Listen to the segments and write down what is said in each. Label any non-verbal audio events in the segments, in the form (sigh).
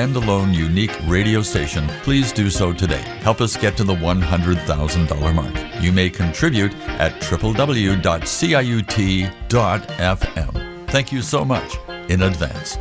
standalone, unique radio station, please do so today. Help us get to the $100,000 mark. You may contribute at www.ciut.fm. Thank you so much in advance.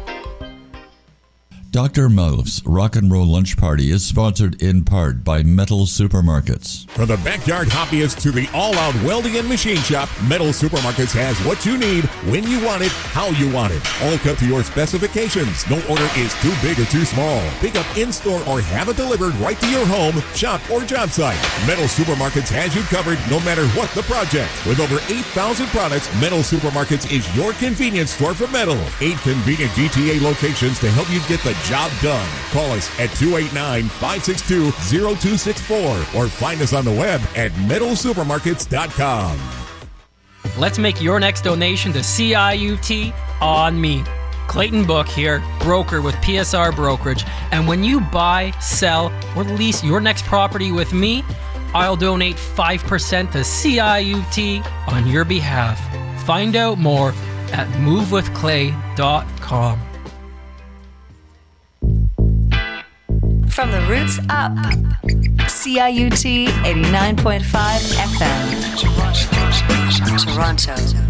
Dr. Mouth's Rock and Roll Lunch Party is sponsored in part by Metal Supermarkets. From the backyard hobbyist to the all out welding and machine shop, Metal Supermarkets has what you need, when you want it, how you want it. All cut to your specifications. No order is too big or too small. Pick up in store or have it delivered right to your home, shop, or job site. Metal Supermarkets has you covered no matter what the project. With over 8,000 products, Metal Supermarkets is your convenience store for metal. Eight convenient GTA locations to help you get the job done. Call us at 289 562 0264 or find us on the web at metalsupermarkets.com. Let's make your next donation to CIUT on me. Clayton Book here, broker with PSR Brokerage. And when you buy, sell, or lease your next property with me, I'll donate 5% to CIUT on your behalf. Find out more at movewithclay.com. From the roots up. CIUT 89.5 FM. Toronto.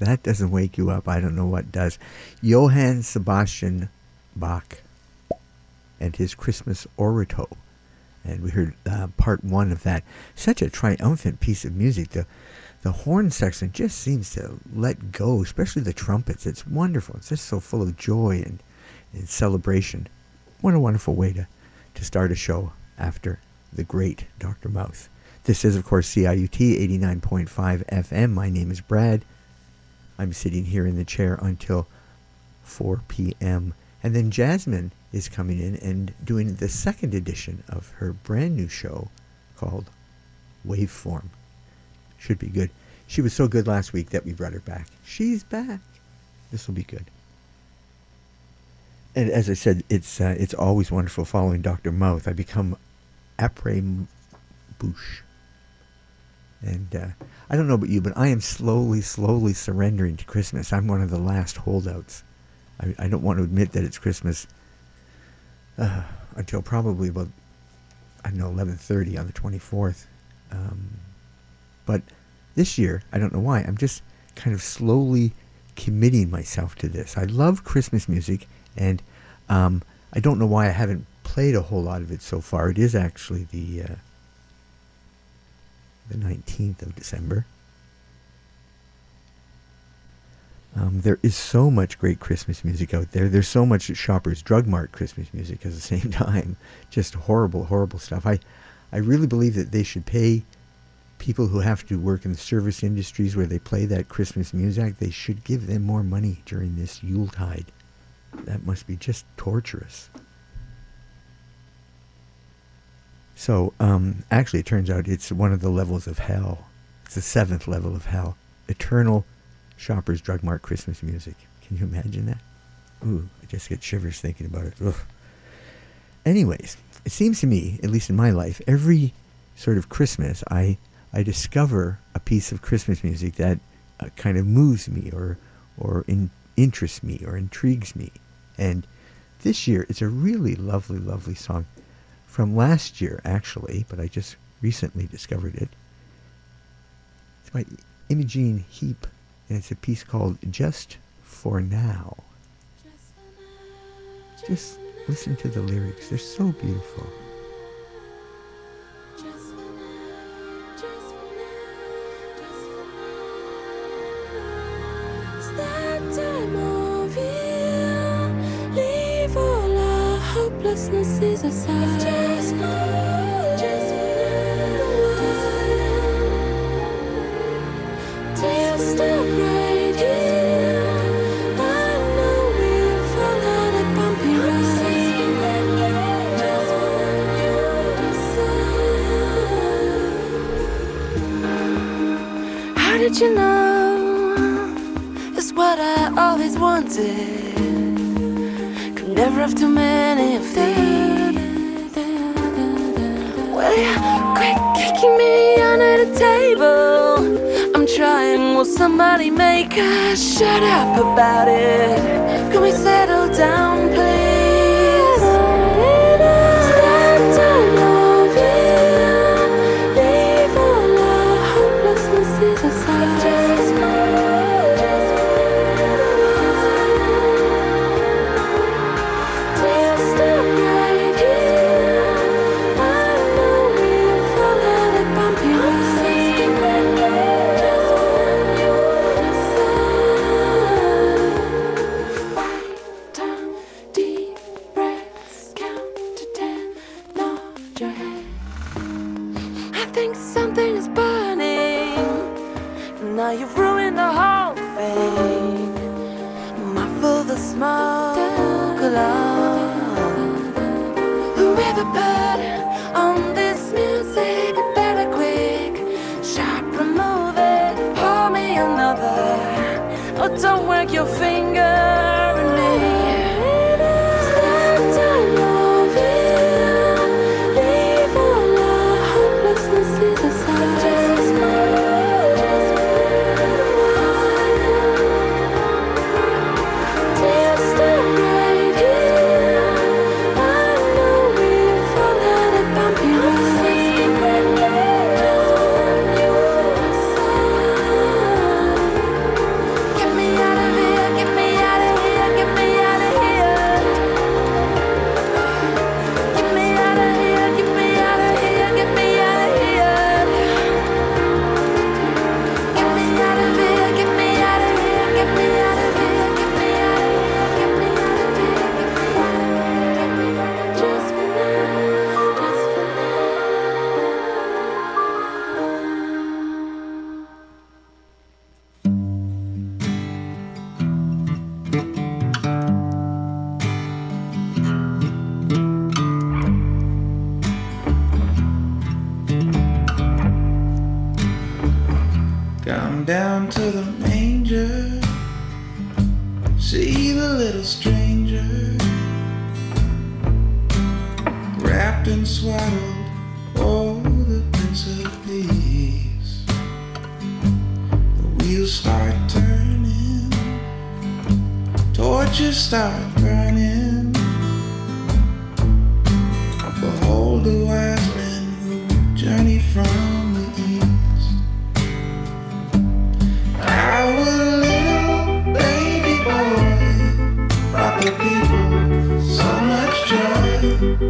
If that doesn't wake you up, I don't know what does. Johann Sebastian Bach and his Christmas Oratorio. And we heard uh, part one of that. Such a triumphant piece of music. The, the horn section just seems to let go, especially the trumpets. It's wonderful. It's just so full of joy and, and celebration. What a wonderful way to, to start a show after the great Dr. Mouth. This is, of course, CIUT 89.5 FM. My name is Brad. I'm sitting here in the chair until 4 p.m. And then Jasmine is coming in and doing the second edition of her brand new show called Waveform. Should be good. She was so good last week that we brought her back. She's back. This will be good. And as I said, it's uh, it's always wonderful following Dr. Mouth. I become après bouche. And uh, I don't know about you, but I am slowly, slowly surrendering to Christmas. I'm one of the last holdouts. I, I don't want to admit that it's Christmas uh, until probably about I don't know 11:30 on the 24th. Um, but this year, I don't know why. I'm just kind of slowly committing myself to this. I love Christmas music, and um, I don't know why I haven't played a whole lot of it so far. It is actually the uh, the 19th of December. Um, there is so much great Christmas music out there. There's so much Shoppers Drug Mart Christmas music at the (laughs) same time. Just horrible, horrible stuff. I, I really believe that they should pay people who have to work in the service industries where they play that Christmas music. They should give them more money during this Yuletide. That must be just torturous. So, um, actually, it turns out it's one of the levels of hell. It's the seventh level of hell. Eternal Shoppers Drug Mart Christmas music. Can you imagine that? Ooh, I just get shivers thinking about it. Ugh. Anyways, it seems to me, at least in my life, every sort of Christmas, I I discover a piece of Christmas music that uh, kind of moves me or or in, interests me or intrigues me. And this year, it's a really lovely, lovely song from last year, actually, but I just recently discovered it. It's by Imogen Heap and it's a piece called Just for Now. Just listen to the lyrics, they're so beautiful. About little stranger wrapped and swaddled all the prince of peace the wheels start turning torches start burning. Behold the wise men who journey from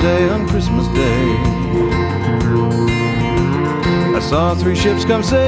Day, on Christmas Day. I saw three ships come sailing.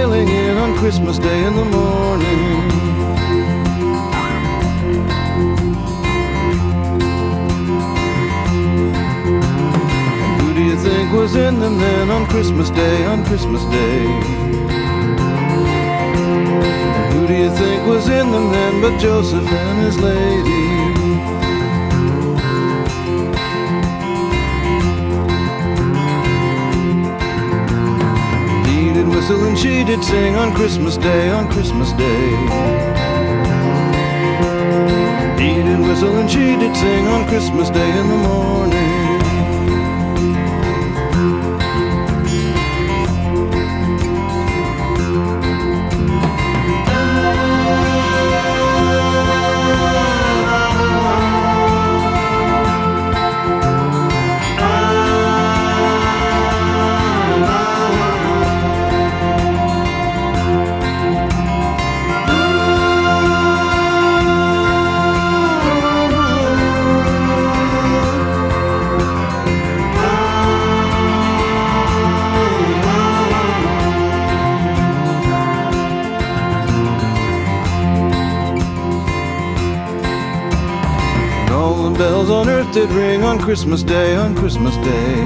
Christmas Day, on Christmas Day.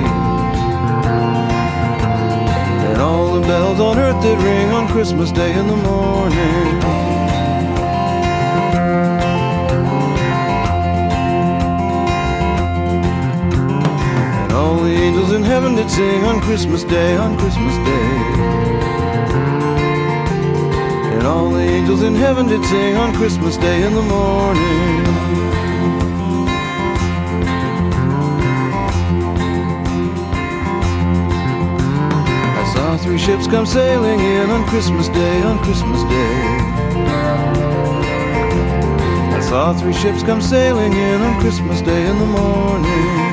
And all the bells on earth did ring on Christmas Day in the morning. And All the angels in heaven did sing on Christmas Day, on Christmas Day. And all the angels in heaven did sing on Christmas Day in the morning. now three ships come sailing in on Christmas Day, on Christmas Day. I saw three ships come sailing in on Christmas Day in the morning.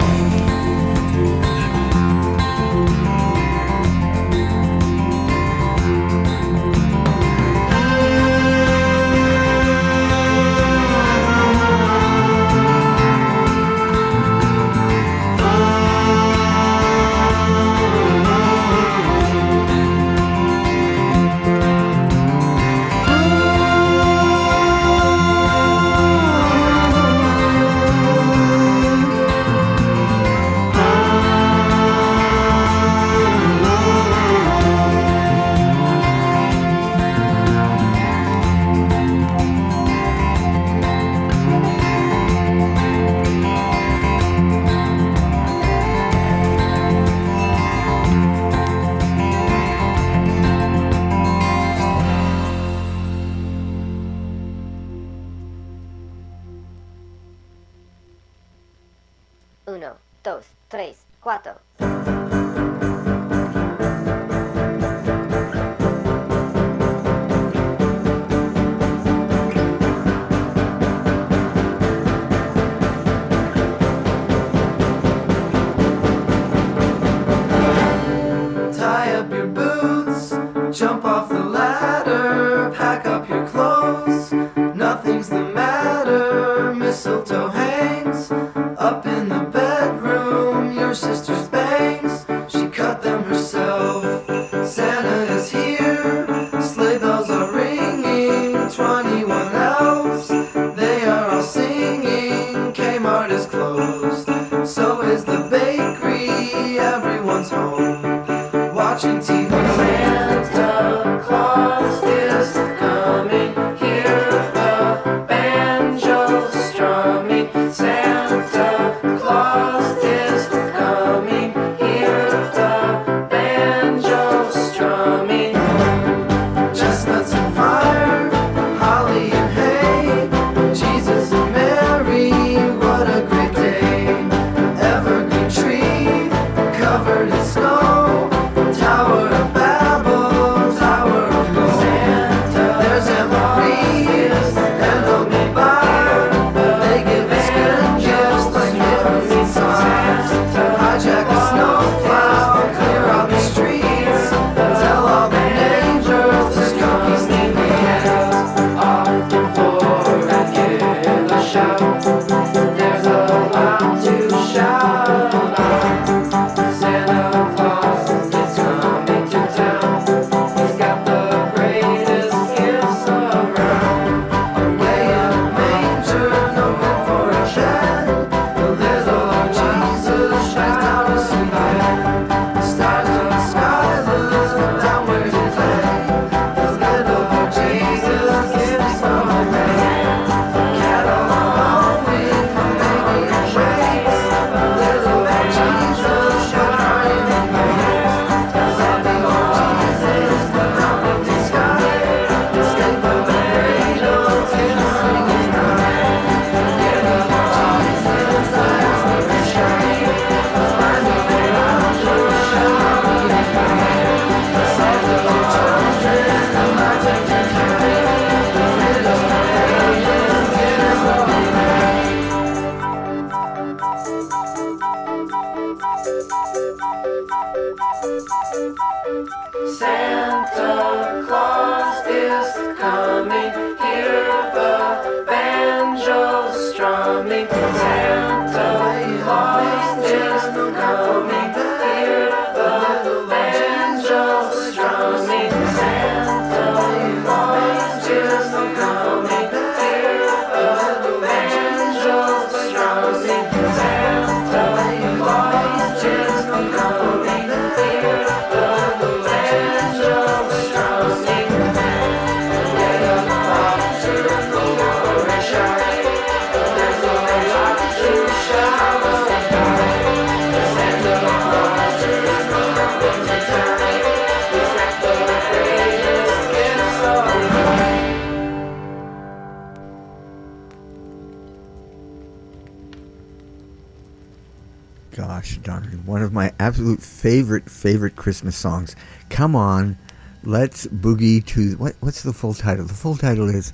Absolute favorite favorite Christmas songs. Come on, let's boogie to what? What's the full title? The full title is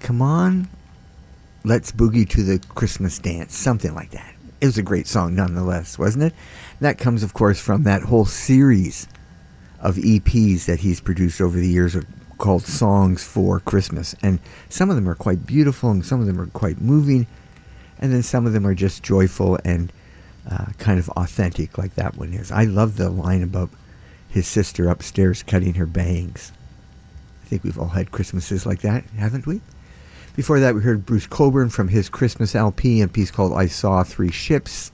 "Come on, let's boogie to the Christmas dance," something like that. It was a great song, nonetheless, wasn't it? That comes, of course, from that whole series of EPs that he's produced over the years called Songs for Christmas. And some of them are quite beautiful and some of them are quite moving. And then some of them are just joyful and uh, kind of authentic, like that one is. I love the line about his sister upstairs cutting her bangs. I think we've all had Christmases like that, haven't we? Before that, we heard Bruce Cockburn from his Christmas LP, a piece called I Saw Three Ships.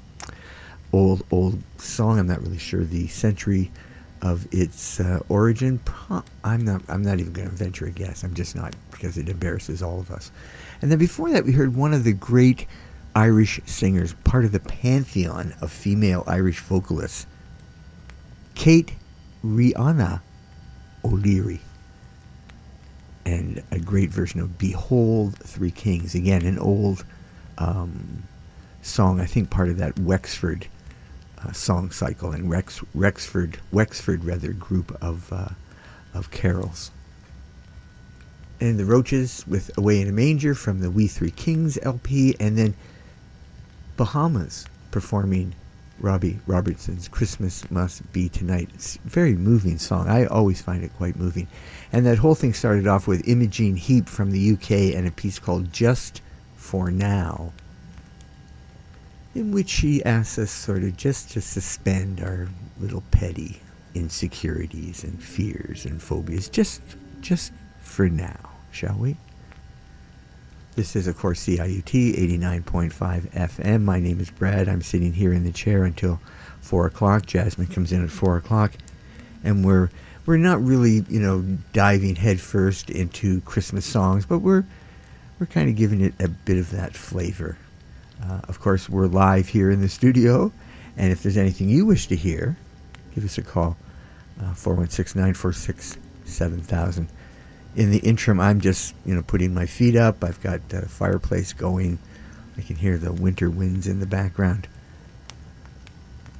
Old, old song. I'm not really sure the century of its uh, origin. I'm not. I'm not even going to venture a guess. I'm just not because it embarrasses all of us. And then before that, we heard one of the great Irish singers, part of the pantheon of female Irish vocalists, Kate Rihanna O'Leary. And a great version of Behold Three Kings. Again, an old um, song, I think part of that Wexford uh, song cycle and Rex, Rexford, Wexford rather, group of, uh, of carols. And the Roches with Away in a Manger from the We Three Kings LP, and then Bahamas performing Robbie Robertson's Christmas Must Be Tonight. It's a very moving song. I always find it quite moving. And that whole thing started off with Imogen Heap from the UK and a piece called Just for Now in which she asks us sort of just to suspend our little petty insecurities and fears and phobias just just for now, shall we? This is, of course, CIUT 89.5 FM. My name is Brad. I'm sitting here in the chair until 4 o'clock. Jasmine comes in at 4 o'clock. And we're, we're not really, you know, diving headfirst into Christmas songs, but we're, we're kind of giving it a bit of that flavor. Uh, of course, we're live here in the studio, and if there's anything you wish to hear, give us a call, uh, 416 946 7000. In the interim, I'm just, you know, putting my feet up. I've got a fireplace going. I can hear the winter winds in the background.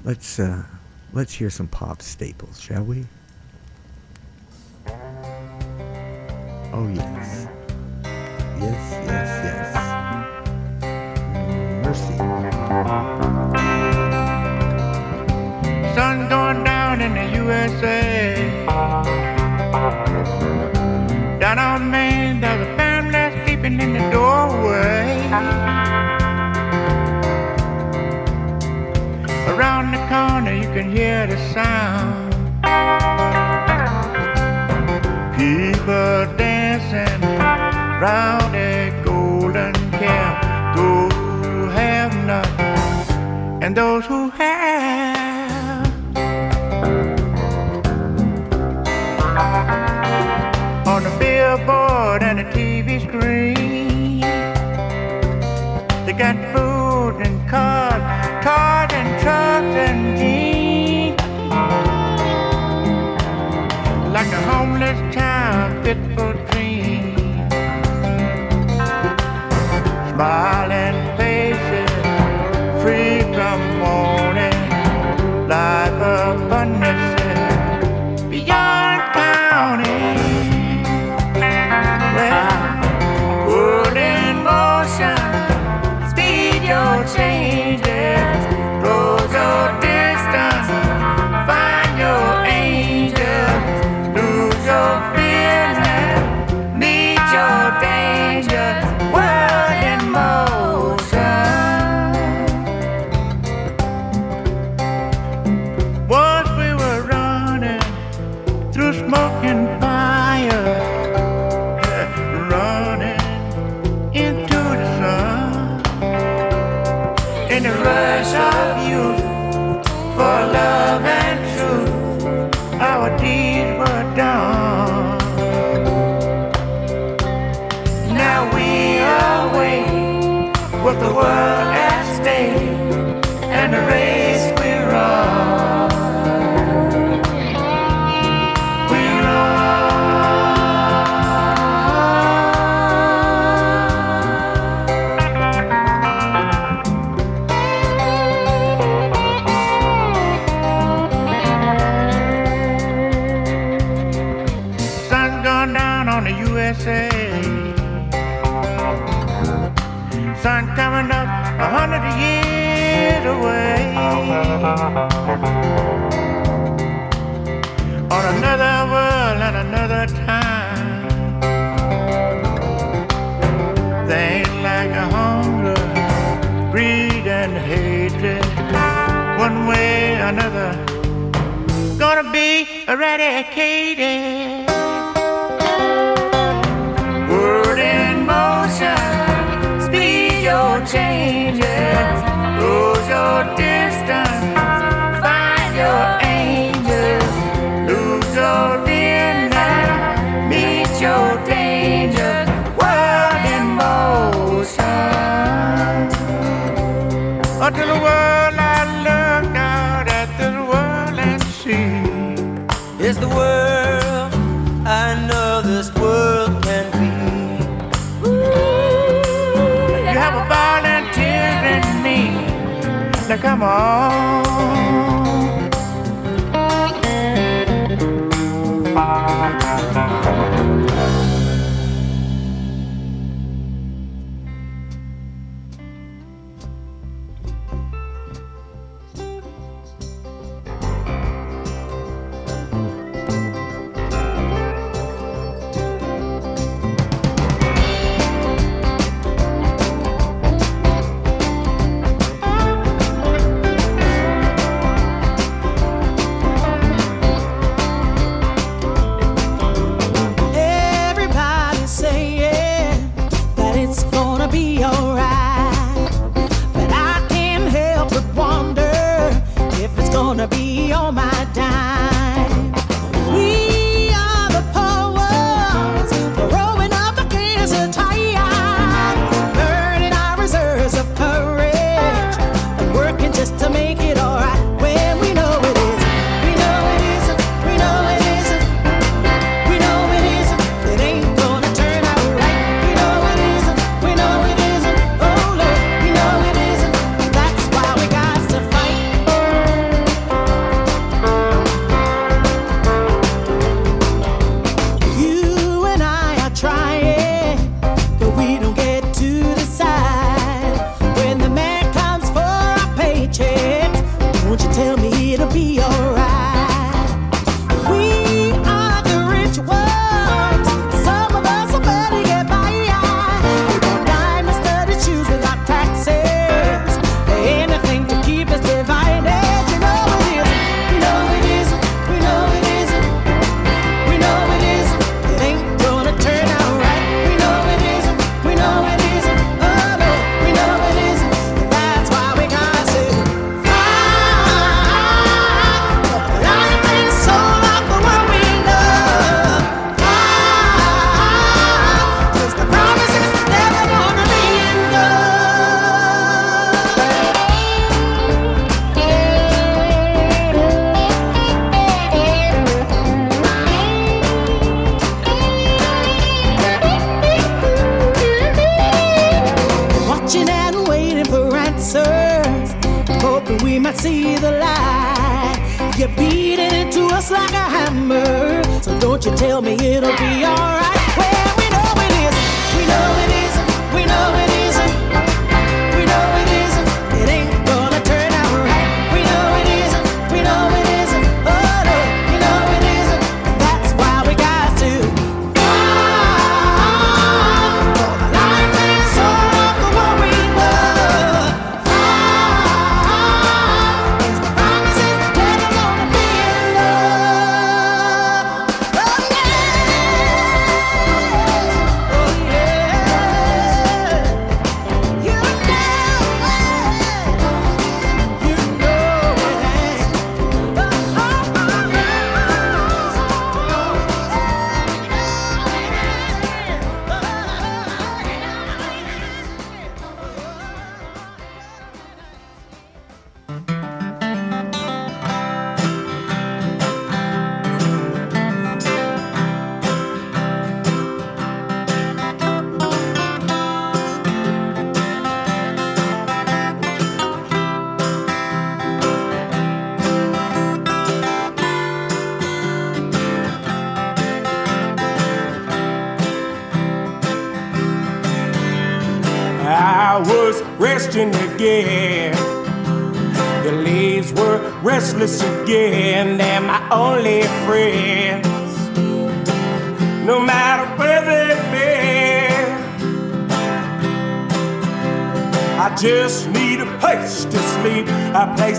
Let's uh, let's hear some pop staples, shall we? Oh yes, yes, yes, yes mercy. Sun's going down in the USA. Down on Main, there's a family sleeping in the doorway. Around the corner, you can hear the sound. People dancing round a golden calf Those who have none and those who have. Billboard and a TV screen, they got food and cars, cars and trucks and jeans. Like a homeless child fit for dreams. Smiling another, gonna be eradicated.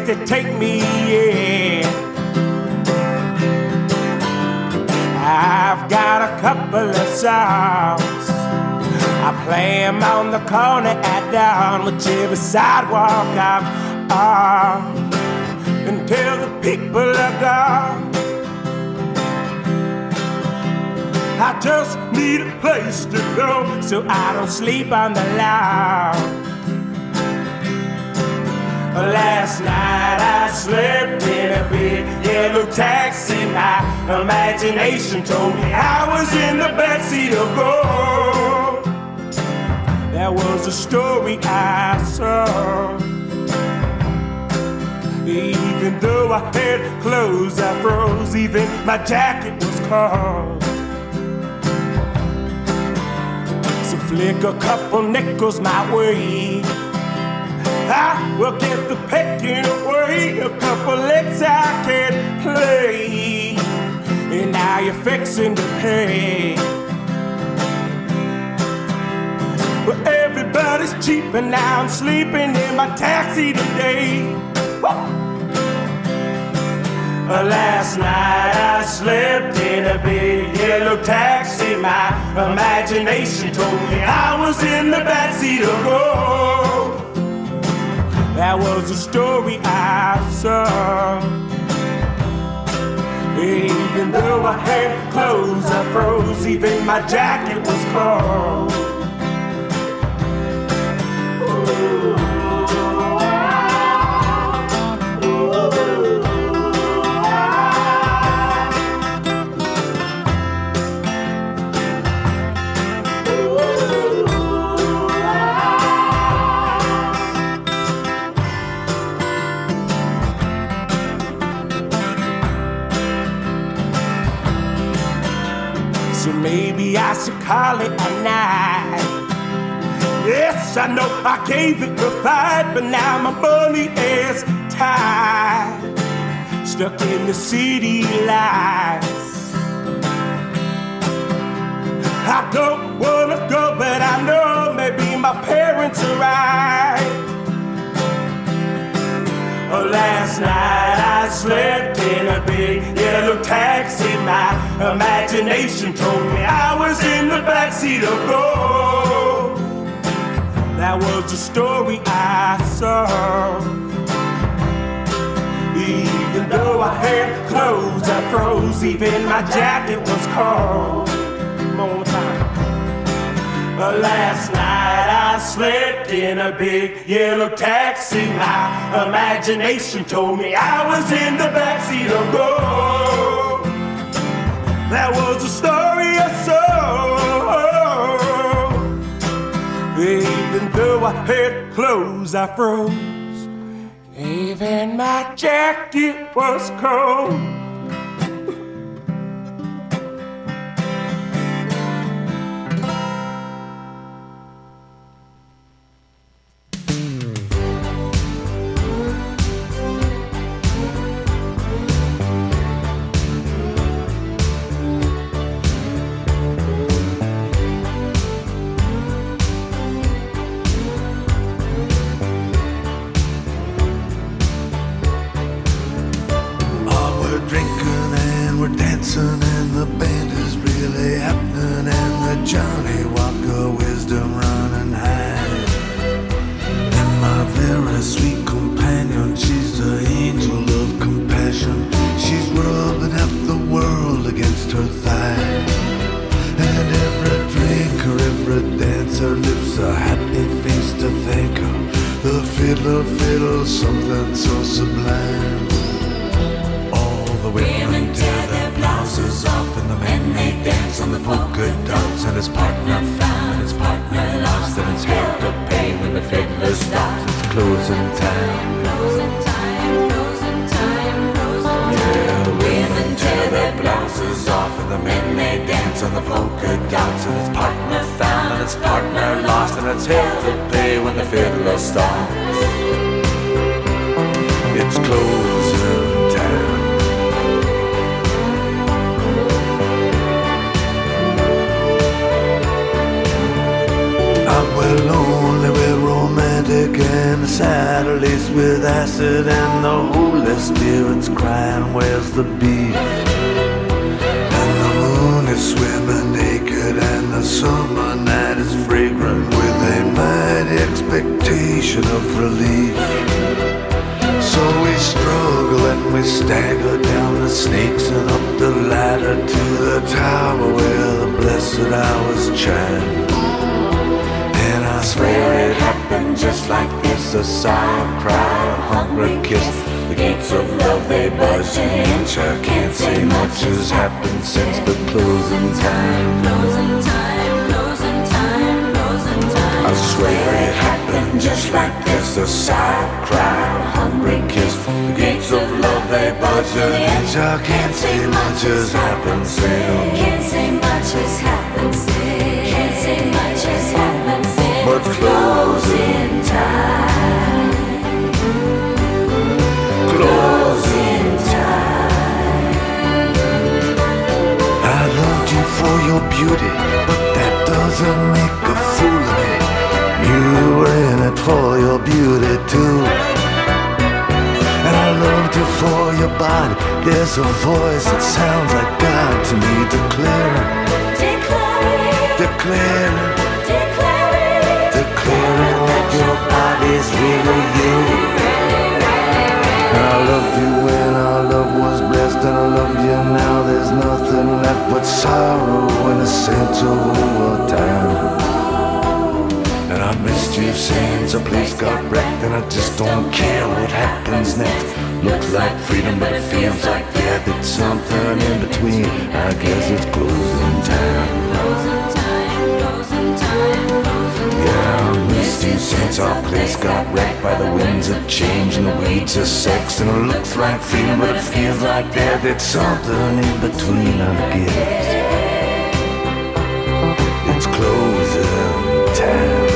To take me in. I've got a couple of songs. I play 'em on the corner at dawn, whichever sidewalk I'm on, until the people are gone. I just need a place to go so I don't sleep on the lawn. Last night I slept in a big yellow taxi. My imagination told me I was in the backseat of gold. That was a story I saw. Even though I had clothes, I froze. Even my jacket was cold. So flick a couple nickels my way. I will get the pecking away. A couple licks I can play. And now you're fixing to pay. But everybody's cheap and now I'm sleeping in my taxi today. Woo! Uh, Last night I slept in a big yellow taxi. My imagination told me I was in the backseat of gold. That was the story I saw. Even though I had clothes, I froze. Even my jacket was cold. Call a night. Yes, I know I gave it a fight, but now my money is tied. Stuck in the city lights. I don't wanna go, but I know maybe my parents are right. Oh, last night I slept in a big yellow taxi. My imagination told me I was in the backseat of gold. That was the story I saw. Even though I had clothes, I froze. Even my jacket was cold. Last night I slept in a big yellow taxi. My imagination told me I was in the backseat of gold. That was a story I saw. Even though I had clothes, I froze. Even my jacket was cold. Sorrow in the center of time. And I missed you since the place got wrecked, and I just don't care what happens next. Looks like freedom, but it feels like death. It's something in between. I guess it's closing time. You since our place got wrecked by the winds of change and the weeds of sex. And it looks like freedom, but it feels like death. It's something in between, I guess. It's closing time.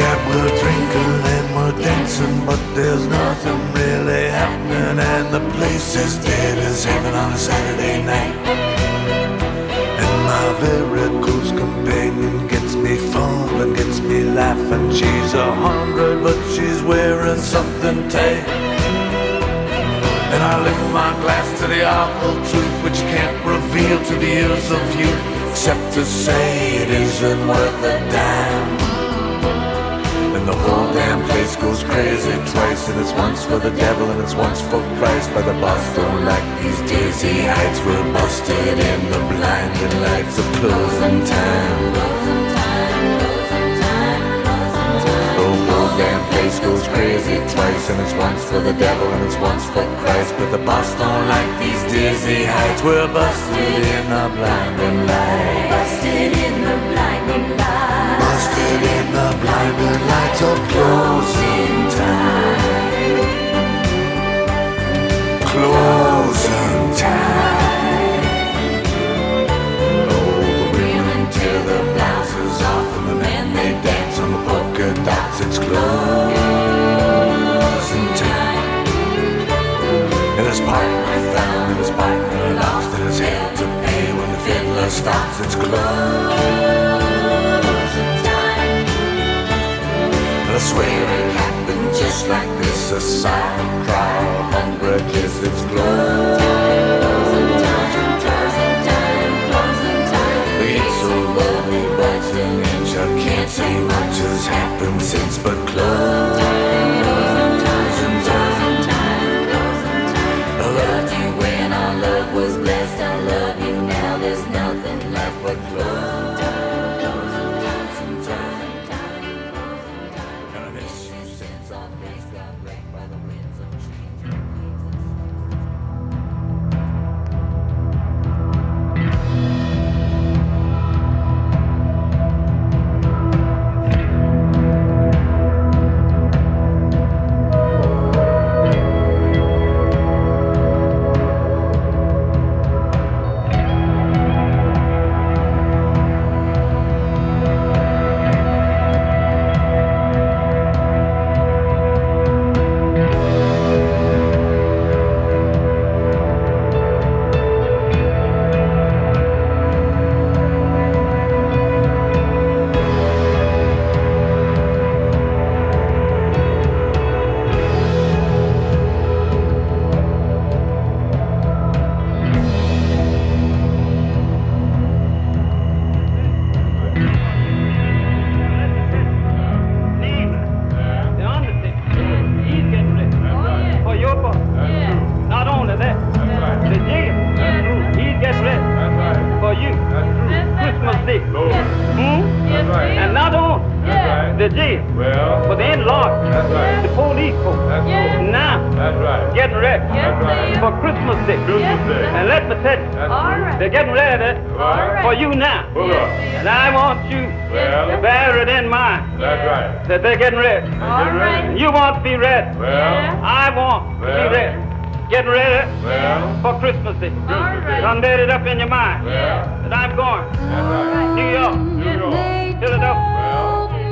Yeah, we're drinking and we're dancing, but there's nothing and the place is dead as heaven on a Saturday night. And my very close companion gets me fumbling, gets me laughing. She's a hundred, but she's wearing something tight. And I lift my glass to the awful truth which can't reveal to the ears of you, except to say it isn't worth a dime. And the whole damn place goes crazy twice, and it's once for the devil and it's once for Christ. By the boss don't like these dizzy heights, we're busted in the blinding lights of closing time. The whole damn place goes crazy twice, and it's once for the devil and it's once for Christ. But the boss don't like these dizzy heights, we're busted in the blinding lights. Busted in the blinding light. Busted in the blinding lights of closing time. Closing time. Oh, the women tear their blouses off and the men they dance on the polka dots. It's closing time. And his partner found and his partner lost and his hell to pay when the fiddler stops. It's closing It happened just like this. A a cry, a hungry kiss It's closing time The gates so low, they budge an I can't say has happened since But time I you when our love was blessed. I love you now, there's nothing left but The jail. Well. For the in-law. That's right. The police folks. That's true. Now. That's right. Getting ready. That's right. For Christmas Day. Christmas Day. And let me tell you. That's All right. They're getting ready right. for you now. Hold up. And I want you Well. to bear it in mind That's right. that they're getting ready. All right. And you want to be ready. Well. I want to be ready. Getting ready Well. for Christmas Day. Christmas Day. Done made it up in your mind Well. that I'm going. That's right. New York. New York. Philadelphia.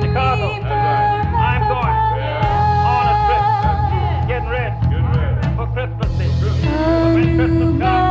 Chicago. That's right. I'm going on a trip. Getting ready for Christmas Day. When Christmas don't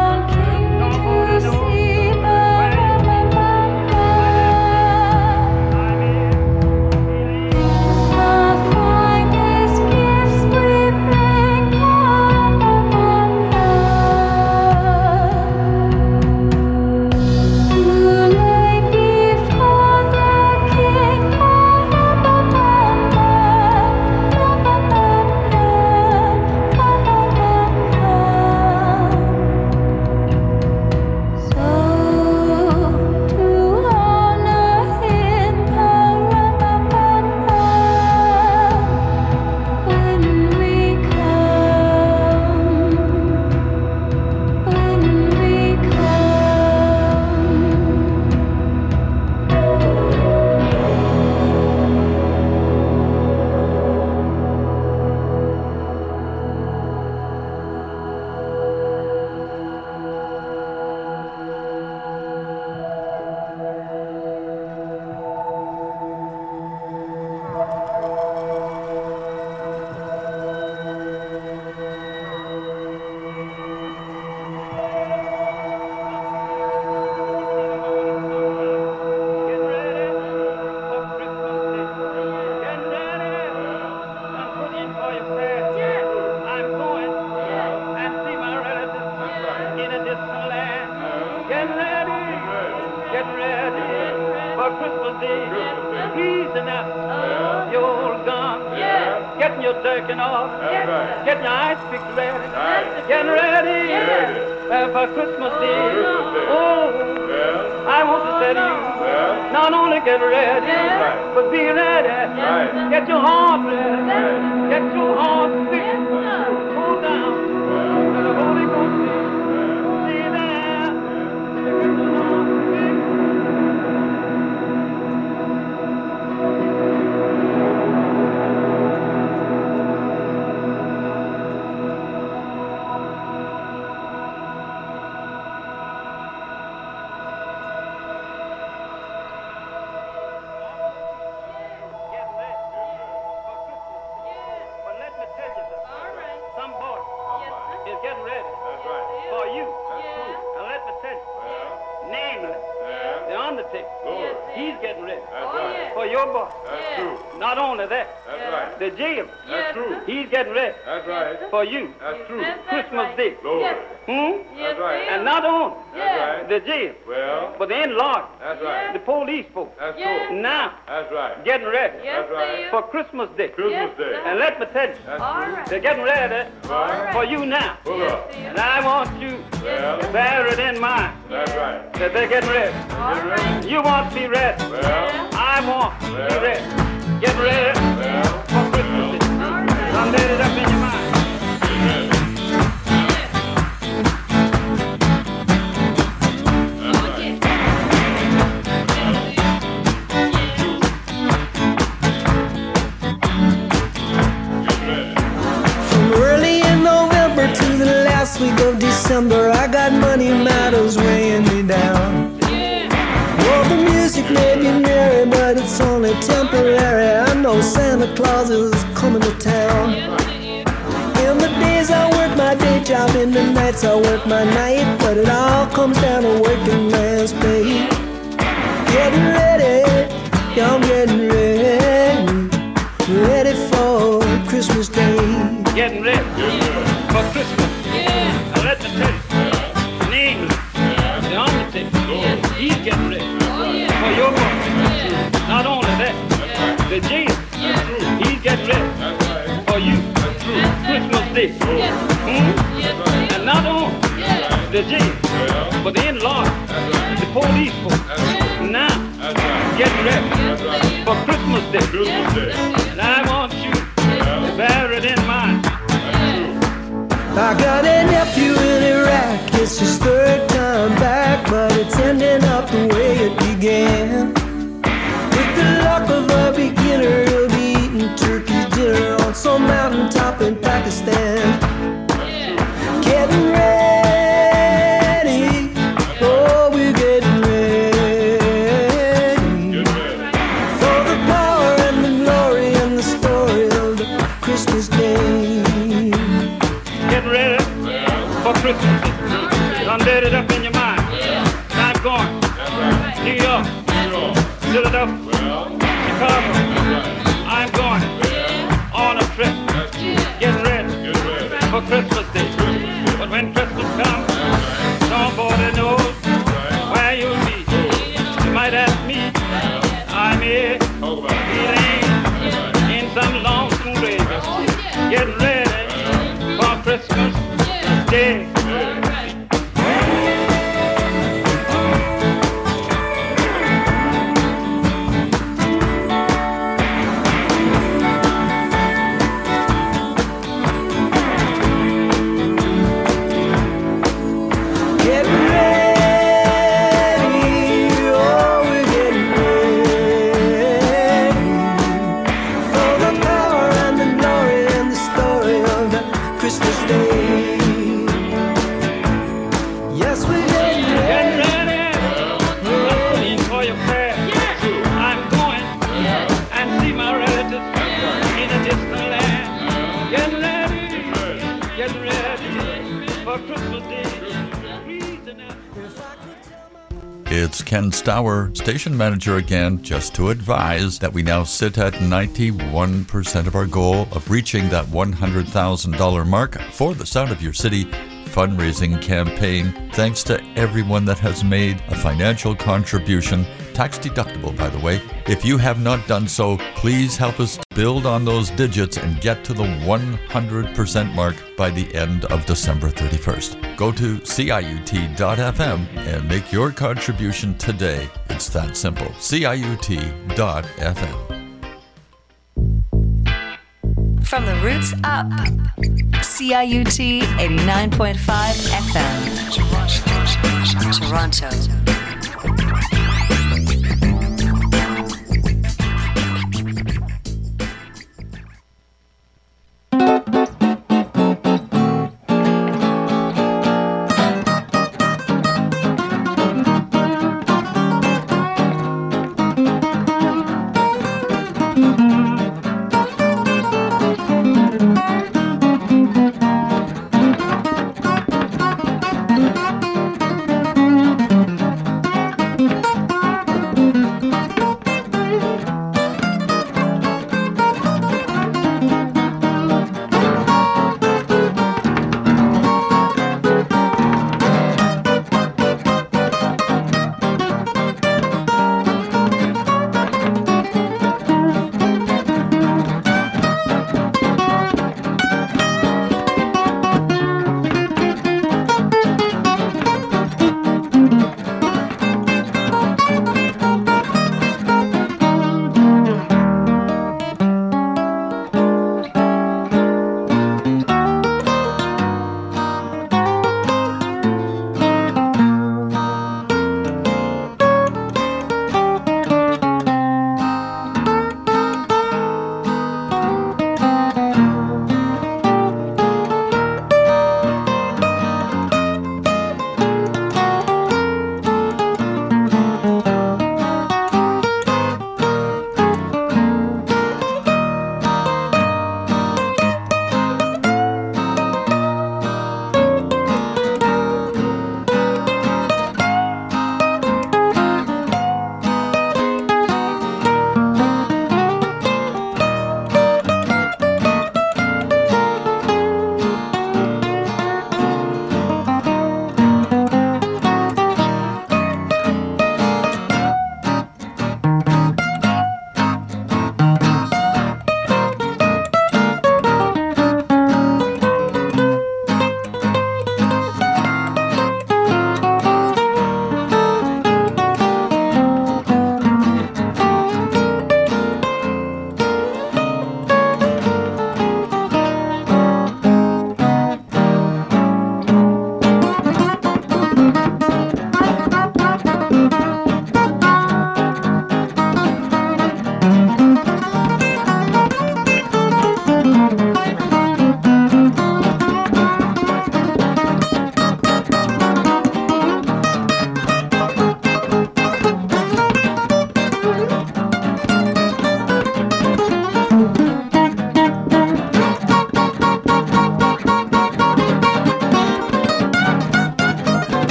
Christmas Day. Christmas Day. And let me tell you, That's true. they're getting ready Right. for you now. Hold up. And I want you Well. to bear it in mind That's right. that they're getting ready. Get ready. You want to be ready. Well. I want to be Well. ready. Get ready Well. for Christmas Day. Done made it up in your mind. Santa Claus is coming to town. In the days I work my day job, in the nights I work my night, but it all comes down to working man's pay. Getting ready, yeah, I'm getting ready, ready for Christmas Day. Getting ready Hmm? And not on the G, but the in-laws, the police. Now, right. get ready for Christmas Day. Christmas Day. And I want you to bear it in mind. I got a nephew in Iraq, it's just the. Ken station manager again, just to advise that we now sit at 91% of our goal of reaching that $100,000 mark for the Sound of Your City fundraising campaign. Thanks to everyone that has made a financial contribution, tax deductible, by the way. If you have not done so, please help us build on those digits and get to the 100% mark by the end of December 31st. Go to CIUT.FM and make your contribution today. It's that simple. CIUT.FM. From the roots up, CIUT 89.5 FM. Toronto. Girl,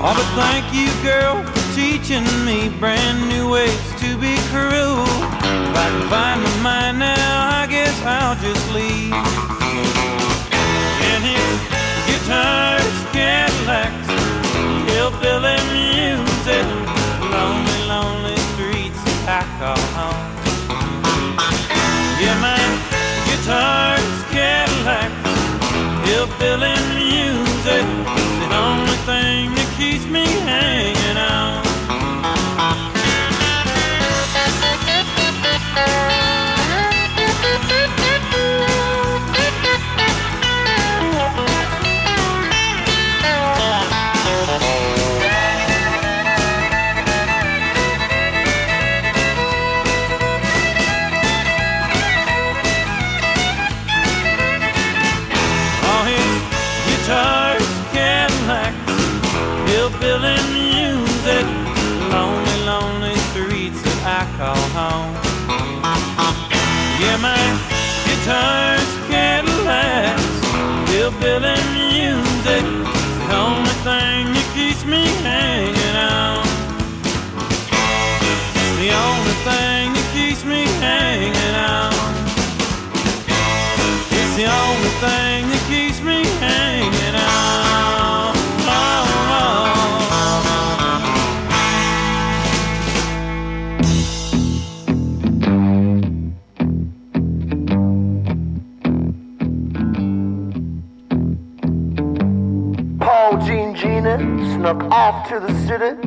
Oh, but thank you, girl, for teaching me brand new ways to be cruel. If I can find my mind now, I guess I'll just leave. And his guitars, Cadillacs, hillbilly music, lonely, lonely streets I call home. Yeah, my guitars, Cadillacs, hillbilly All city,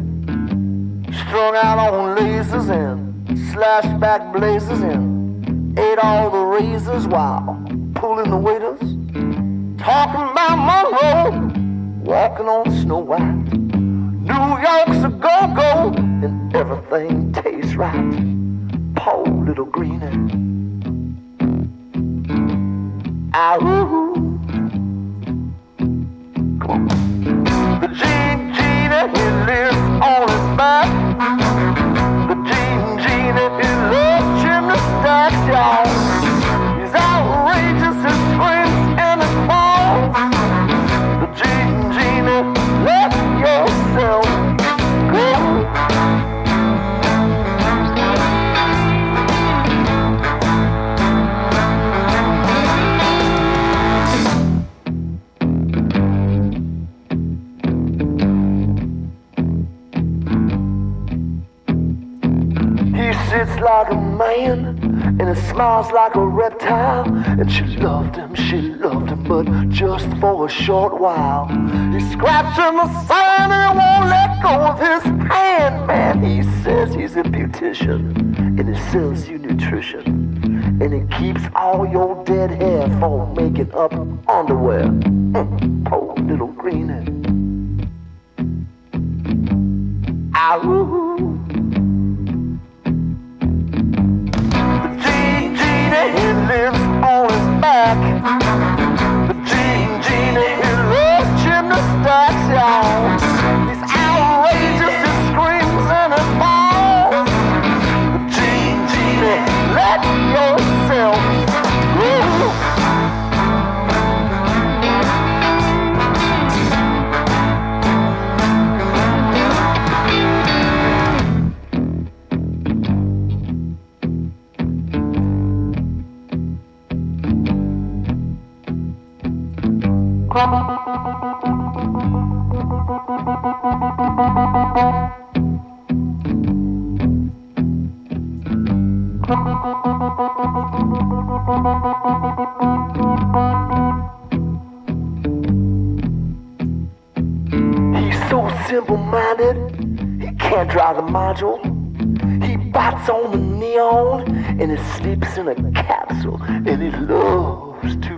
strung out on lasers and slashed back blazers and ate all the razors while pulling the waiters, talking about Monroe, walking on Snow White. New York's a go-go and everything tastes right. Short while. He's scratching the sand and he won't let go of his hand. Man, he says he's a beautician and he sells you nutrition. And he keeps all your dead hair for making up underwear. (laughs) Poor little greenie. Ow. Gene Genie, he lives on his back. He bites on the neon and he sleeps in a capsule and he loves to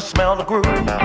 smell the groove.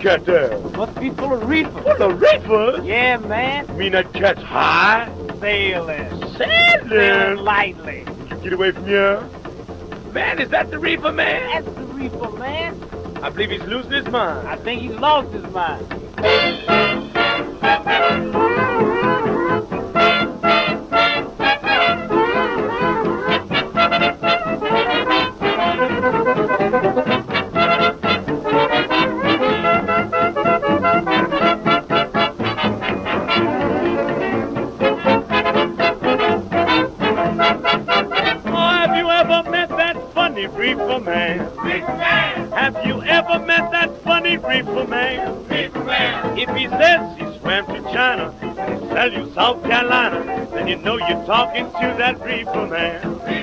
cat there? Must be full of reefers. Full of reefers? Yeah, man. Mean that cat's high? Sailing. Sailing? Sailing lightly. Get away from here. Man, is that the reefer, man? That's the reefer, man. I believe he's losing his mind. I think he lost his mind. talking to that reefer man.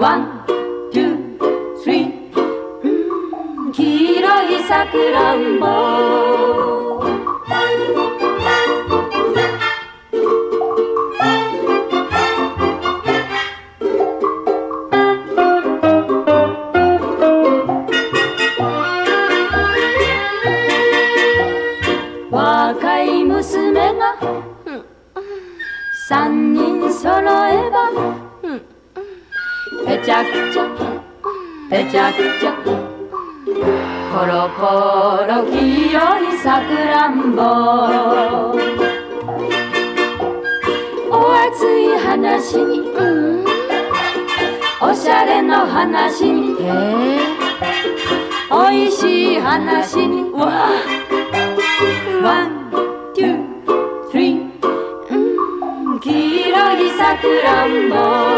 ワン、ツー、スリー黄色いさくらんぼ若い娘が。三人揃えば。ちゃくちゃぺちゃくちゃコロコロ黄色いさくらんぼお熱い話に、うん、おしゃれの話に、おいしい話にわワン、ツー、スリー、黄色いさくらんぼ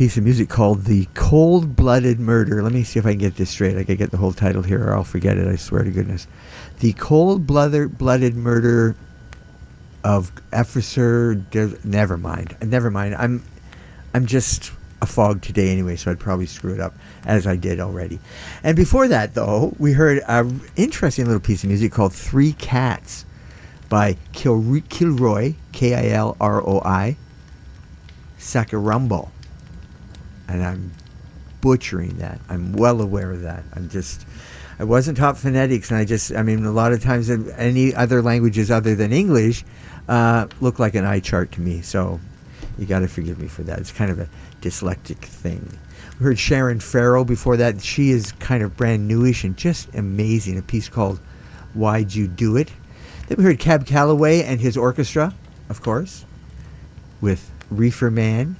piece of music called The Cold Blooded Murder. Let me see if I can get this straight. I can get the whole title here or I'll forget it, I swear to goodness. The Cold Blooded Murder of Officer. De- never mind. Never mind. I'm, I'm just a fog today anyway, so I'd probably screw it up as I did already. And before that, though, we heard an interesting little piece of music called Three Cats by Kilroy, K I L R O I, Sakarumbo. And I'm butchering that. I'm well aware of that. I'm just. I wasn't taught phonetics, and I just, I mean, a lot of times any other languages other than English uh, look like an eye chart to me. So you got to forgive me for that. It's kind of a dyslectic thing. We heard Sharon Farrell before that. She is kind of brand newish and just amazing. A piece called Why'd You Do It? Then we heard Cab Calloway and his orchestra, of course, with Reefer Man.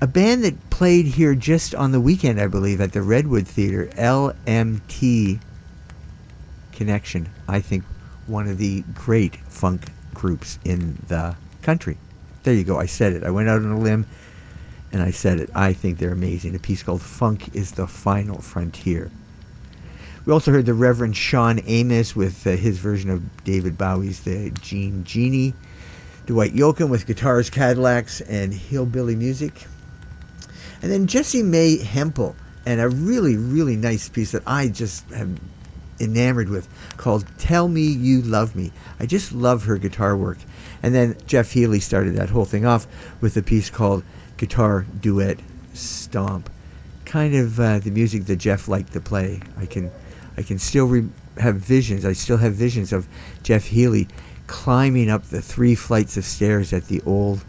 A band that played here just on the weekend, I believe, at the Redwood Theater, LMT Connection. I think one of the great funk groups in the country. There you go. I said it. I went out on a limb and I said it. I think they're amazing. A piece called Funk is the Final Frontier. We also heard the Reverend Shawn Amos with uh, his version of David Bowie's The Jean Genie. Dwight Yoakam with guitars, Cadillacs, and hillbilly music. And then Jessie Mae Hemphill and a really, really nice piece that I just am enamored with called Tell Me You Love Me. I just love her guitar work. And then Jeff Healey started that whole thing off with a piece called Guitar Duet Stomp. Kind of uh, the music that Jeff liked to play. I can, I can still re- have visions. I still have visions of Jeff Healey climbing up the three flights of stairs at the old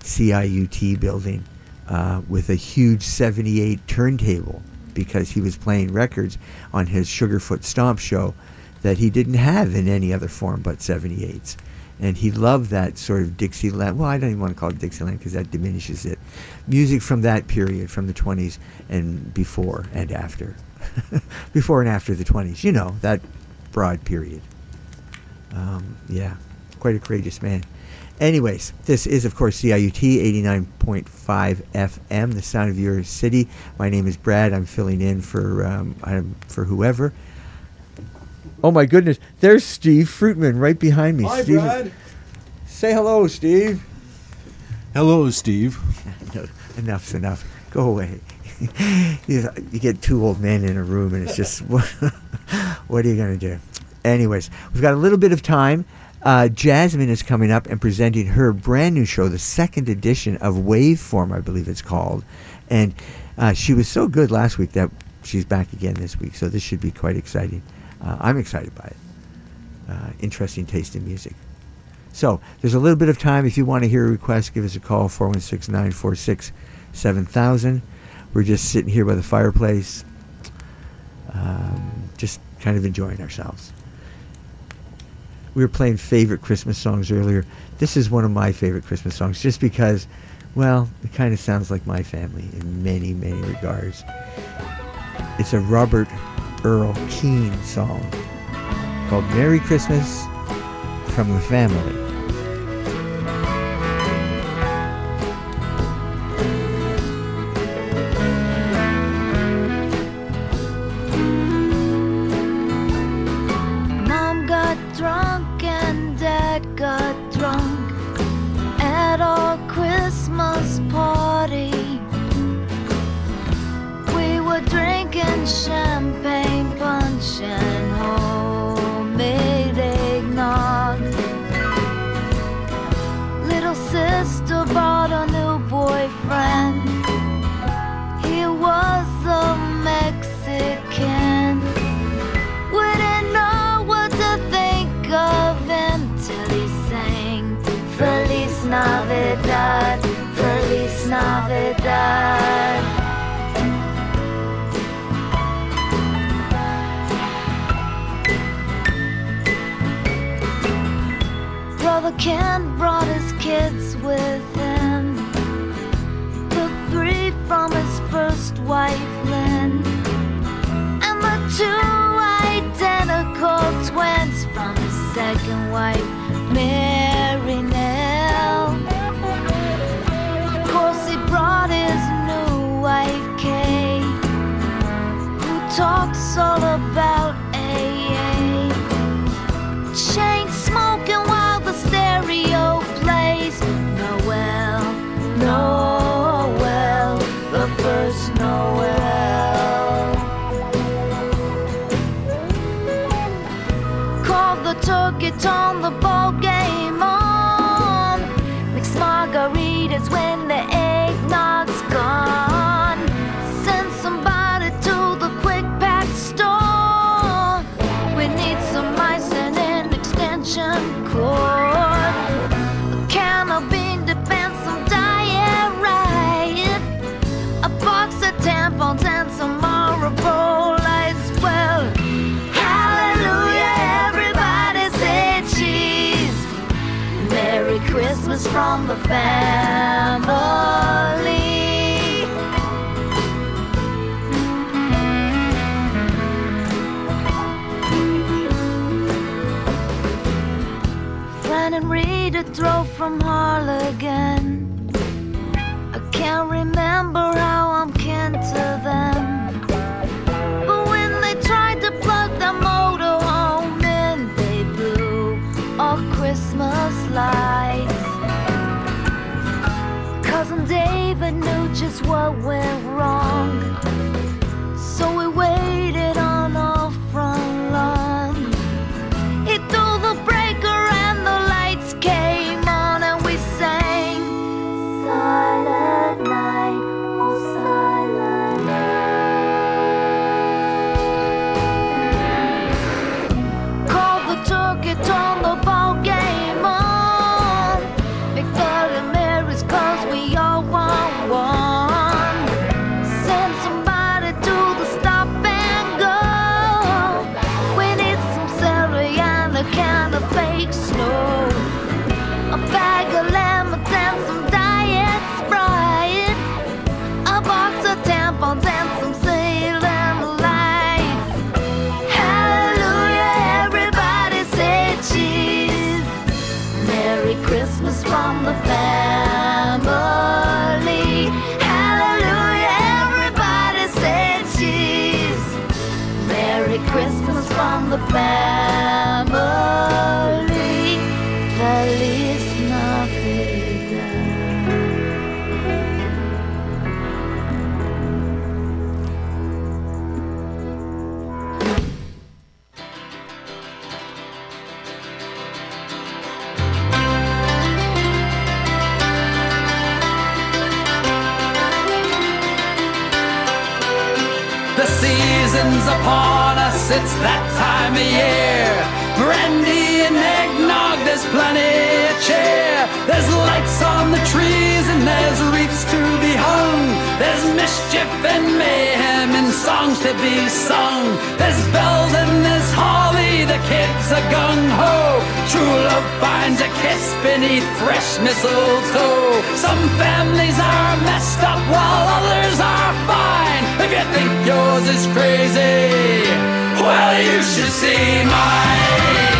CIUT building uh, with a huge 78 turntable because he was playing records on his Sugarfoot Stomp show that he didn't have in any other form but 78s. And he loved that sort of Dixieland. Well, I don't even want to call it Dixieland because that diminishes it. Music from that period, from the 20s and before and after. (laughs) before and after the 20s. You know, that broad period. Um, yeah, quite a courageous man. Anyways, this is, of course, CIUT 89.5 FM, the sound of your city. My name is Brad. I'm filling in for um, I'm, for whoever. Oh my goodness, there's Steve Fruitman right behind me. Hi, Steve, Brad. Say hello, Steve. Hello, Steve. (laughs) no, enough's enough. Go away. (laughs) you, you get two old men in a room, and it's just what, (laughs) what are you going to do? Anyways, we've got a little bit of time. Uh, Jasmine is coming up and presenting her brand new show, the second edition of Waveform, I believe it's called. And uh, she was so good last week that she's back again this week. So this should be quite exciting. Uh, I'm excited by it. Uh, interesting taste in music. So there's a little bit of time. If you want to hear a request, give us a call 416 946 7000. We're just sitting here by the fireplace, um, just kind of enjoying ourselves. We were playing favorite Christmas songs earlier. This is one of my favorite Christmas songs just because, well, it kind of sounds like my family in many, many regards. It's a Robert Earl Keen song called Merry Christmas from the Family. There's lights on the trees and there's wreaths to be hung. There's mischief and mayhem and songs to be sung. There's bells and there's holly, the kids are gung ho. True love finds a kiss beneath fresh mistletoe. Some families are messed up while others are fine. If you think yours is crazy, well, you should see mine.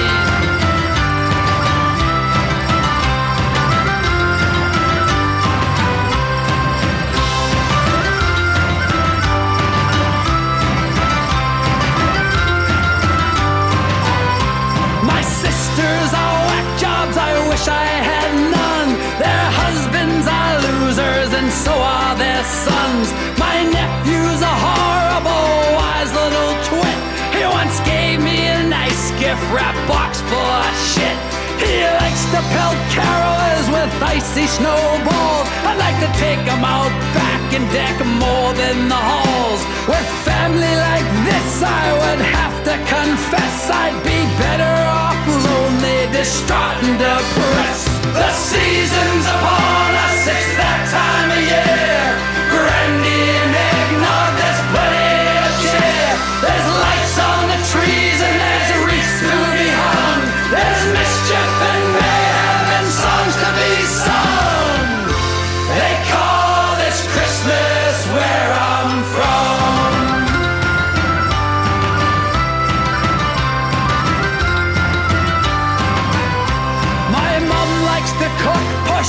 Wish I had none. Their husbands are losers, and so are their sons. My nephew's a horrible, wise little twit. He once gave me a nice gift wrap box full of shit. He likes to pelt carolers with icy snowballs. I'd like to take him out back and deck more than the halls. With family like this, I would have to confess I'd be better distraught, and depressed. The season's upon us, it's that time of year. Brandy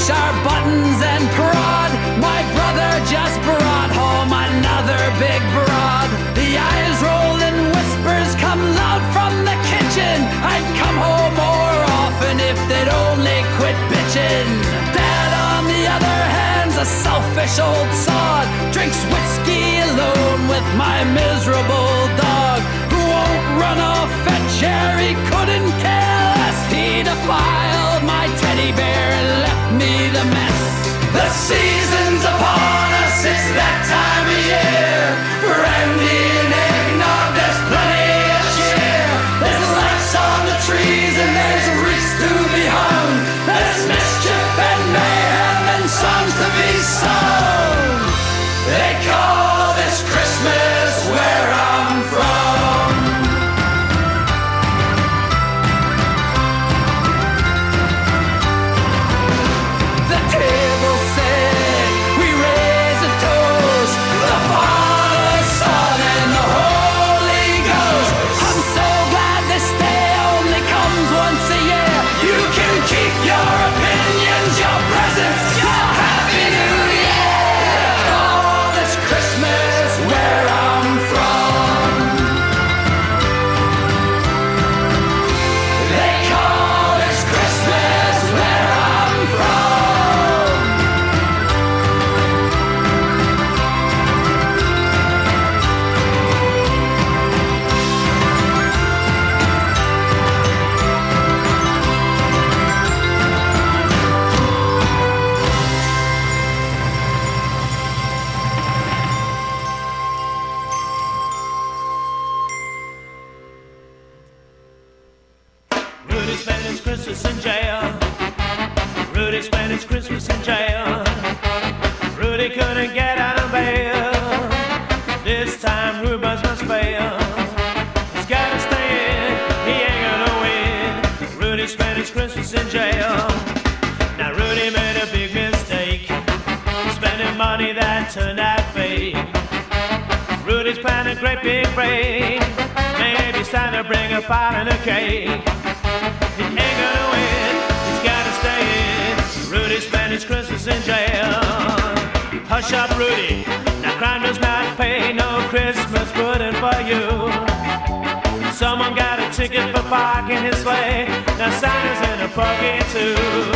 push our buttons and prod. My brother just brought home another big broad. The eyes roll and whispers come loud from the kitchen. I'd come home more often if they'd only quit bitching. Dad, on the other hand's a selfish old sod. Drinks whiskey alone with my miserable dog. Who won't run off at Cherry, couldn't care less. season's upon break. Maybe to bring a pie and a cake. He ain't gonna win, he's gotta stay in. Rudy spent his Christmas in jail. Hush up, Rudy. Now crime does not pay no Christmas pudding for you. Someone got a ticket for parking his sleigh. Now Santa's in a buggy too.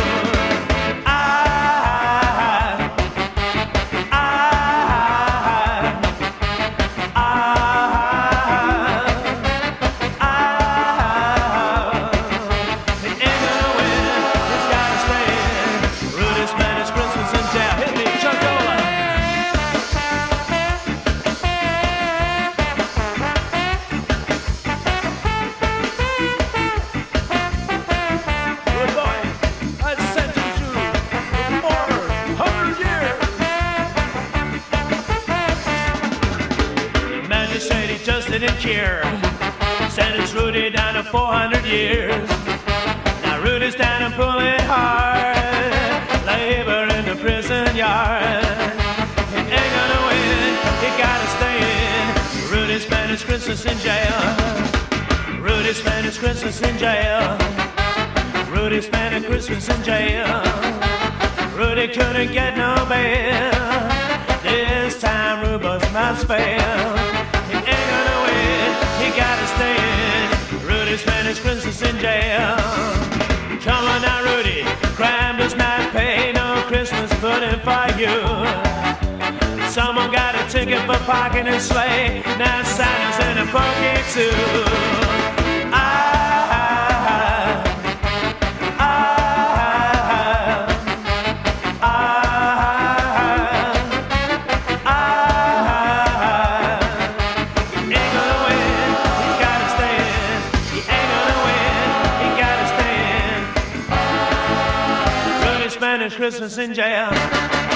His Christmas in jail. Rudy spent his Christmas in jail. Rudy spent his Christmas in jail. Rudy couldn't get no bail. This time Rubus must fail. He ain't gonna win, he gotta stay in. Rudy spent his Christmas in jail. Come on now, Rudy, crime does not pay no Christmas pudding for you. Someone got a ticket for parking his sleigh. Now Santa's in a buggy too. I, Christmas in jail.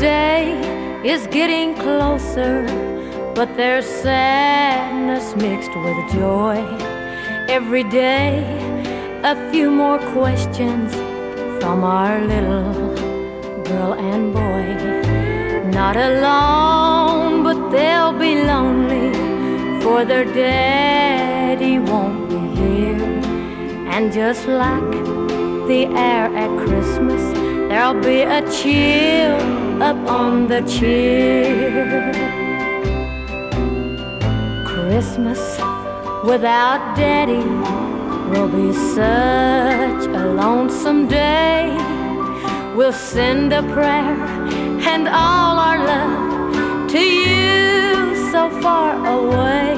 Day is getting closer, but there's sadness mixed with joy. Every day, a few more questions from our little girl and boy. Not alone, but they'll be lonely, for their daddy won't be here. And just like the air at Christmas, there'll be a chill up on the chill. Christmas without daddy will be such a lonesome day. We'll send a prayer and all our love to you so far away.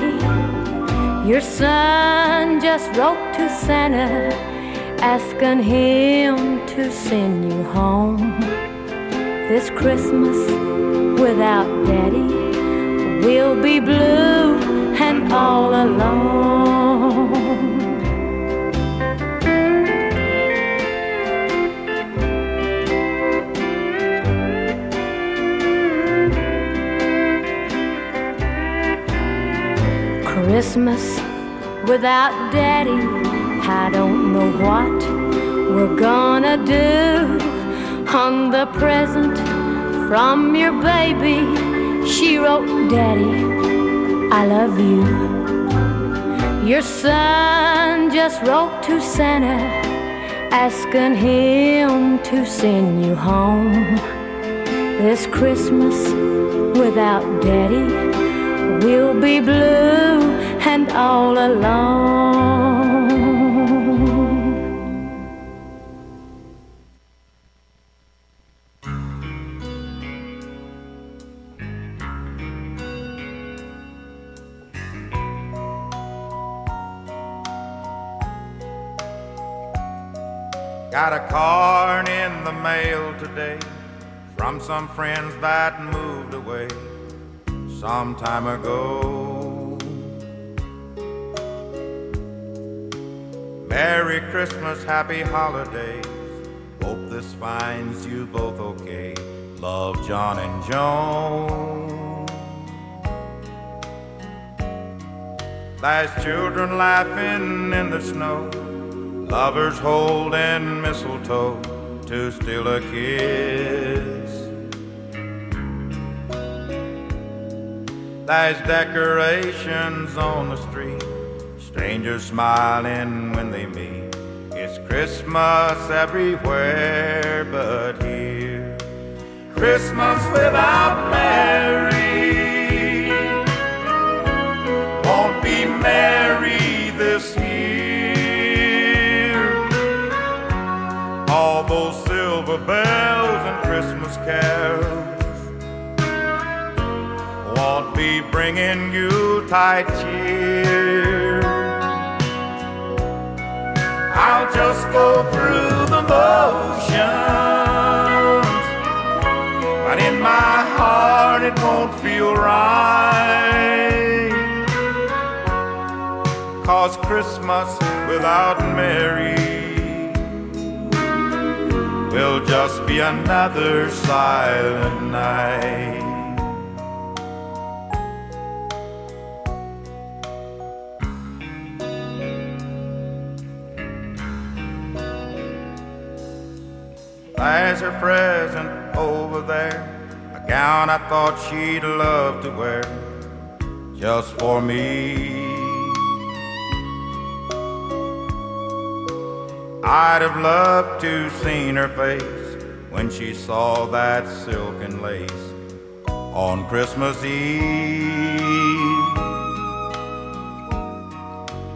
Your son just wrote to Santa asking him to send you home. This Christmas without Daddy, we'll be blue and all alone. Christmas without Daddy, I don't know what we're gonna do on the present from your baby. She wrote, Daddy, I love you. Your son just wrote to Santa asking him to send you home. This Christmas without Daddy, we'll be blue and all alone. Card in the mail today from some friends that moved away some time ago. Merry Christmas, happy holidays. Hope this finds you both okay. Love John and Joan. There's children laughing in the snow, lovers hold holding mistletoe to steal a kiss. There's decorations on the street, strangers smiling when they meet. It's Christmas everywhere but here. Christmas without Mary won't be merry silver bells and Christmas carols won't be bringing you tight cheer. I'll just go through the motions, but in my heart it won't feel right. Cause Christmas without Mary will just be another silent night. There's her present over there, a gown I thought she'd love to wear just for me. I'd have loved to seen her face when she saw that silken lace on Christmas Eve.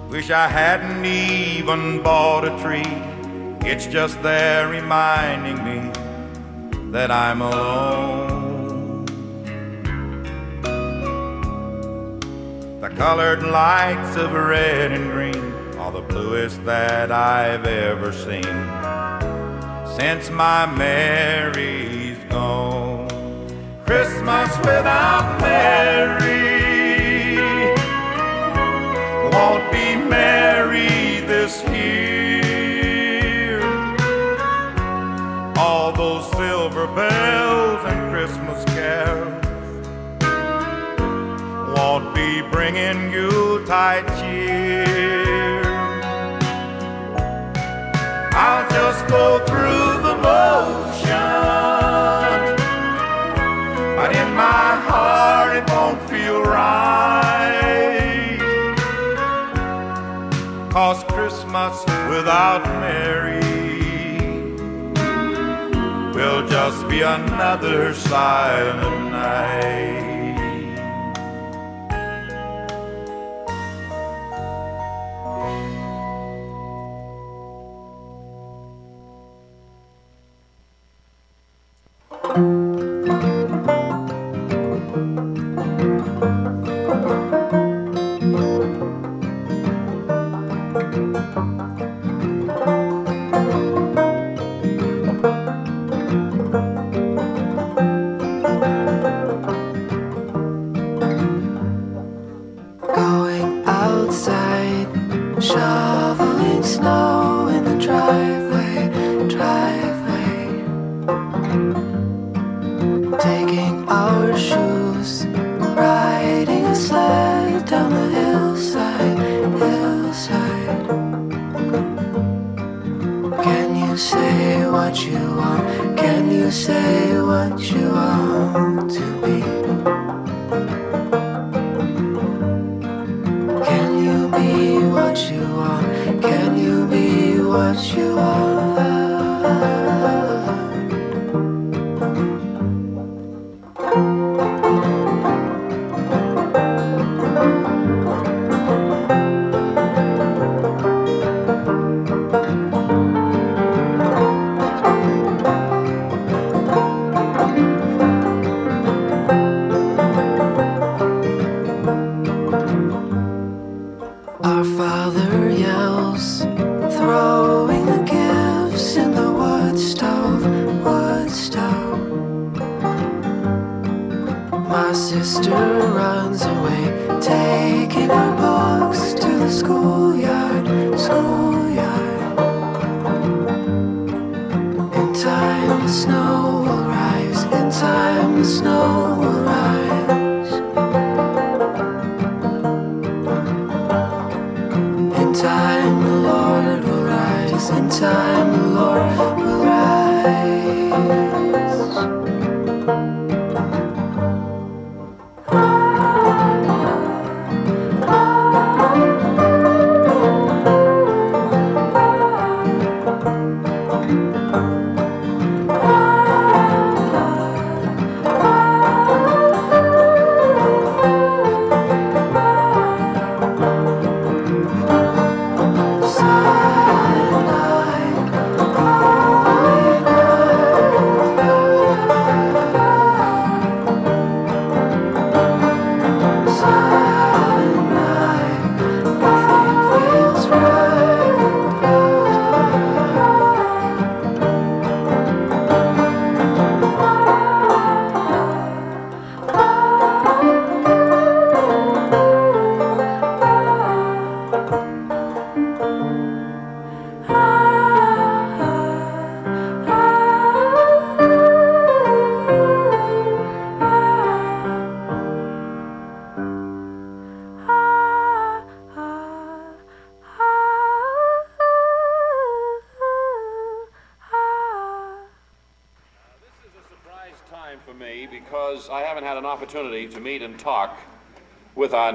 Wish I hadn't even bought a tree. It's just there reminding me that I'm alone. The colored lights of red and green the bluest that I've ever seen since my Mary's gone. Christmas without Mary won't be merry this year. All those silver bells and Christmas carols won't be bringing you tight I'll just go through the but in my heart it won't feel right. Cause Christmas without Mary will just be another silent night. shine. Down the hillside, hillside. Can you say what you want? Can you say what you want to be? Can you be what you want? Can you be what you want?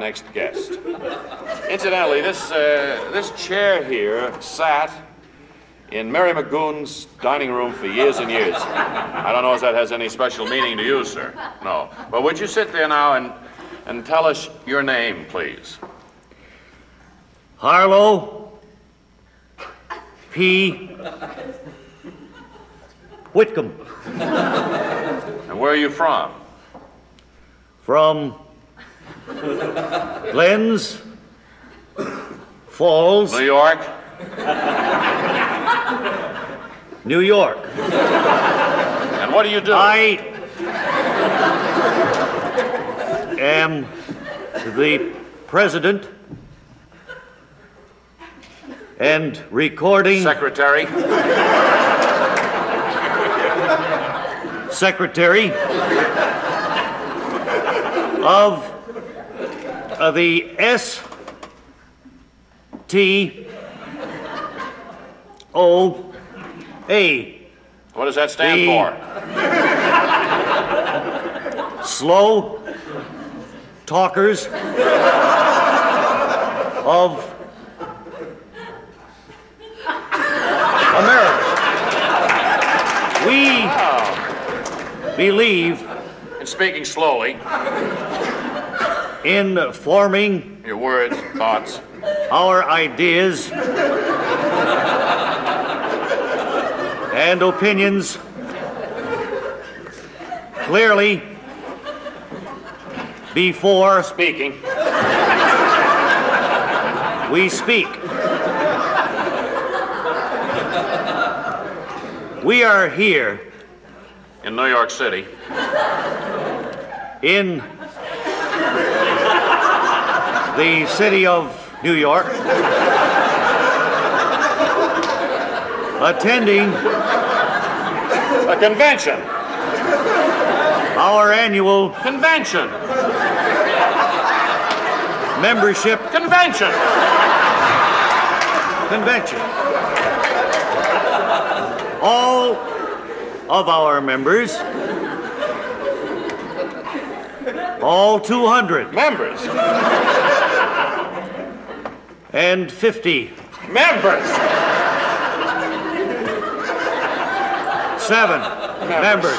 Next guest. Incidentally, this, uh, this chair here sat in Mary McGoon's dining room for years and years. I don't know if that has any special meaning to you, sir. No. But would you sit there now and, and tell us your name, please? Harlow P. Whitcomb. And where are you from? From Glens Falls. New York? New York. And what do you do? I am the president and recording secretary secretary of uh, the S T O A. What does that stand for? Slow talkers of America. We believe And speaking slowly, in forming your words, thoughts, our ideas and opinions clearly before speaking. we speak. We are here in New York City. in the city of New York attending A convention. our annual Convention. membership Convention. convention. All of our members, all 200 Members. And 50, Members. seven members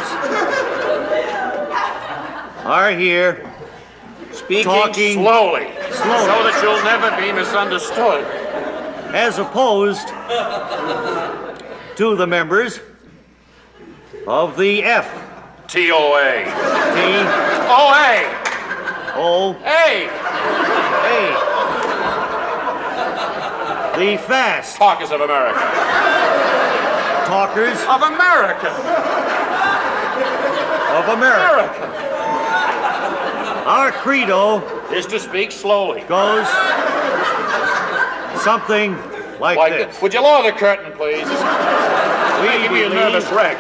are here Speaking Talking slowly. slowly. So that you'll never be misunderstood. as opposed to the members of the F TOA. T OA. O A. A. The fast talkers of America. talkers Of America. of America. America. Our credo Is to speak slowly. goes something like, Like this. Would you lower the curtain, please? We making me a nervous wreck.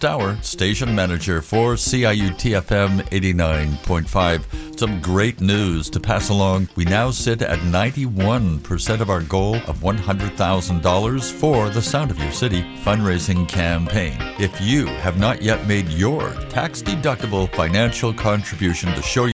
Ken Stowar, station manager for CIUT FM 89.5. Some great news to pass along. We now sit at 91% of our goal of $100,000 for the Sound of Your City fundraising campaign. If you have not yet made your tax deductible financial contribution to show